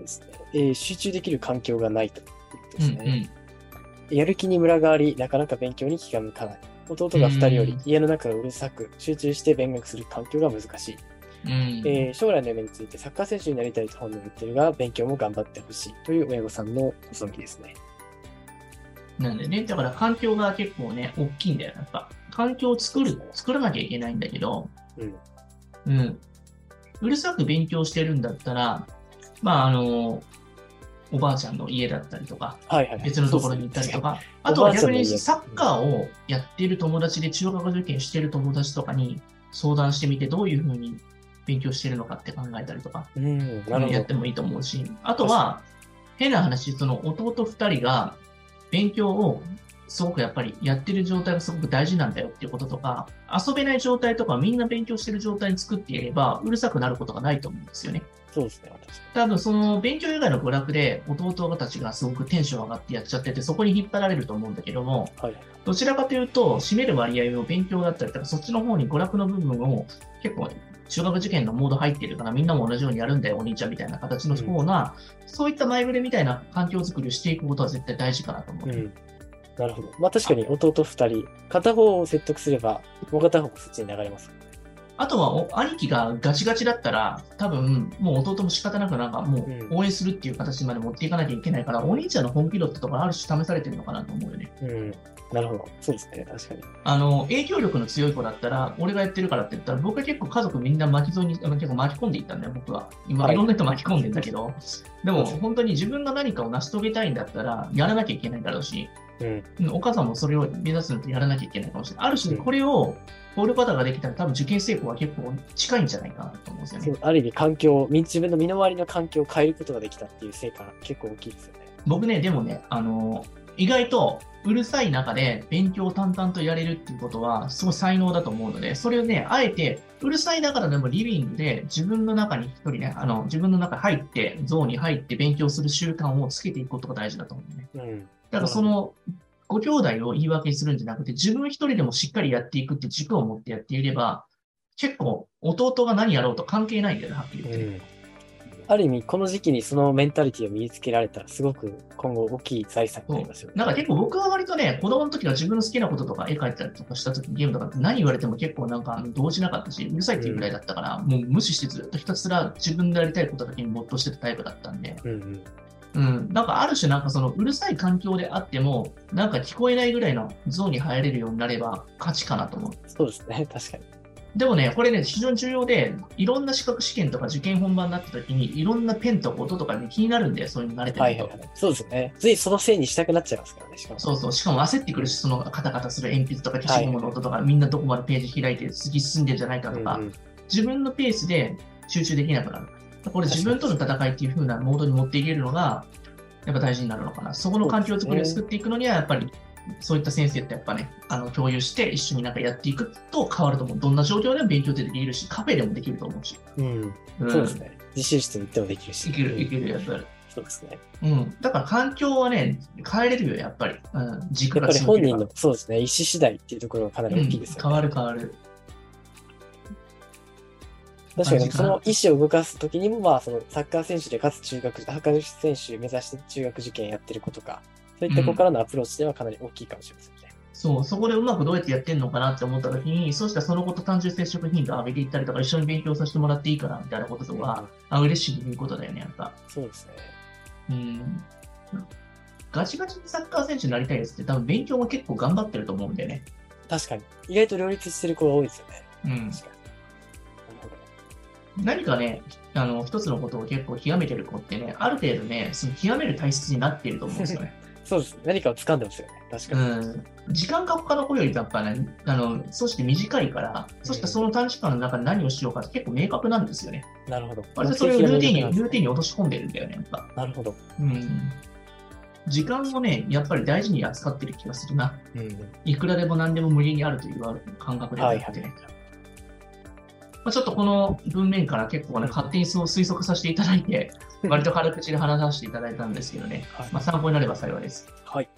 ですね、えー集中できる環境がないとですね。やる気にムラがあり、なかなか勉強に気が向かない。弟が2人よりうん家の中がうるさく、集中して勉学する環境が難しい。うん。うん。えー将来の夢についてサッカー選手になりたいと本人は言ってるが、勉強も頑張ってほしいという親御さんの望みですね。なんでね、だから環境が結構ね、大きいんだよ。やっぱ、環境を作る、作らなきゃいけないんだけど、うん。うん。うるさく勉強してるんだったら、まあ、あの、おばあちゃんの家だったりとか、はいはいはい。別のところに行ったりとか、あとは逆にサッカーをやっている友達で中学受験している友達とかに相談してみて、どういうふうに勉強してるのかって考えたりとか。うん。やってもいいと思うし、あとは、変な話、その弟二人が勉強をすごくやっぱりやってる状態がすごく大事なんだよっていうこととか、遊べない状態とかみんな勉強してる状態に作っていれば、うるさくなることがないと思うんですよね。そうですね、確か多分その勉強以外の娯楽で弟たちがすごくテンション上がってやっちゃってて、そこに引っ張られると思うんだけども、に。はい。どちらかというと、占める割合を勉強だったりとか、そっちの方に娯楽の部分を結構、中学受験のモード入ってるから、みんなも同じようにやるんだよ、お兄ちゃんみたいな形の方が、そういった前触れみたいな環境づくりをしていくことは絶対大事かなと思う。うん。なるほど。まあ確かに弟2人、片方を説得すれば、もう片方もそっちに流れます。あとはお、兄貴がガチガチだったら、多分、もう弟も仕方なくなんかもうんう応援するっていう形まで持っていかなきゃいけないから、お兄ちゃんの本気度ってところある種試されてるのかなと思うよね。うん。なるほど。そうですね、確かに。あの、影響力の強い子だったら、俺がやってるからって言ったら、僕は結構家族みんな巻き添えに、あの結構巻き込んでいったんだよ、僕は。今、はいいろんな人巻き込んでんだけど、でも本当に自分が何かを成し遂げたいんだったら、やらなきゃいけないだろうし、うん。うんお母さんもそれを目指すのとやらなきゃいけないかもしれない。ある種、うんこれを、ポール方ができたら多分受験成功は結構近いんじゃないかなと思うんですよね。ある意味環境、み自分の身の回りの環境を変えることができたっていう成果が結構大きいですよね。僕ね、でもね、あの、意外とうるさい中で勉強を淡々とやれるっていうことは、すごい才能だと思うので、それをね、あえて、うるさいながらでもリビングで自分の中に一人ね、あの、自分の中に入って、ゾーンに入って勉強する習慣をつけていくことが大事だと思うね。うん。だからその、ご兄弟を言い訳にするんじゃなくて、自分一人でもしっかりやっていくって軸を持ってやっていれば、結構、弟が何やろうと関係ないんだよね、はっきり言って。うん。ある意味、この時期にそのメンタリティを身につけられたら、すごく今後大きい財産になりますよね。なんか結構僕は割とね、子供の時は自分の好きなこととか絵描いたりとかした時ゲームとかって何言われても結構なんか動じなかったし、うるさいっていうぐらいだったから、もう無視してずっとひたすら自分でやりたいことだけに没頭してたタイプだったんで、うんうん。うん、なんかある種なんかそのうるさい環境であっても、なんか聞こえないぐらいのゾーンに入れるようになれば勝ちかなと思う。そうですね、確かに。でもね、これね、非常に重要で、いろんな資格試験とか受験本番になった時に、いろんなペンとか音とかに気になるんで、そういうの慣れてると。はいはいはい。そうですよね。ついそのせいにしたくなっちゃいますからね、しかも。そうそう。しかも焦ってくるし、そのカタカタする鉛筆とか消しゴムの音とか、みんなどこまでページ開いて突き進んでるんじゃないかとか、うんうん自分のペースで集中できなくなる。これ自分との戦いっていう風なモードに持っていけるのが、やっぱ大事になるのかな。そこの環境づくりを作っていくのには、やっぱり、そういった先生ってやっぱね、あの、共有して一緒になんかやっていくと変わると思う。どんな状況でも勉強ってできるし、カフェでもできると思うし。うん。うんそうですね。自習室に行ってもできるし。いける、いける。る、やっぱり。そうですね。うん。だから環境はね、変えれるよ、やっぱり。うん。軸がやっぱり本人の、そうですね、意思次第っていうところがかなり大きいですよね。うん変わる変わる。確かに、その意思を動かすときにも、まあ、そのサッカー選手でかつ中学、サッカー選手目指して中学受験やってる子とか、そういった子からのアプローチではかなり大きいかもしれませんね。そう、そこでうまくどうやってやってんのかなって思った時に、そうしたらその子と単純接触頻度を上げていったりとか、一緒に勉強させてもらっていいかなみたいなこととか、あ嬉しいということだよね、やっぱ。そうですね。うん。ガチガチにサッカー選手になりたいやつって多分勉強も結構頑張ってると思うんだよね。確かに。意外と両立してる子が多いですよね。うん。確かに。何かね、あの、一つのことを結構極めてる子ってね、ある程度ね、その極める体質になっていると思うんですよね。そうですね。何かを掴んでますよね。確かに。うん。時間が他の子よりやっぱね、あの、そして短いから、そしてその短時間の中で何をしようかって結構明確なんですよね。なるほど。割とそれをルーティンに、ルーティンに落とし込んでるんだよね、やっぱ。なるほど。うん。時間をね、やっぱり大事に扱ってる気がするな。うん。いくらでも何でも無限にあるという感覚でははいはなくてね。い。まあ、ちょっとこの文面から結構ね、勝手にそう推測させていただいて、割と軽口で話させていただいたんですけどね、はいまあ、参考になれば幸いです。はい。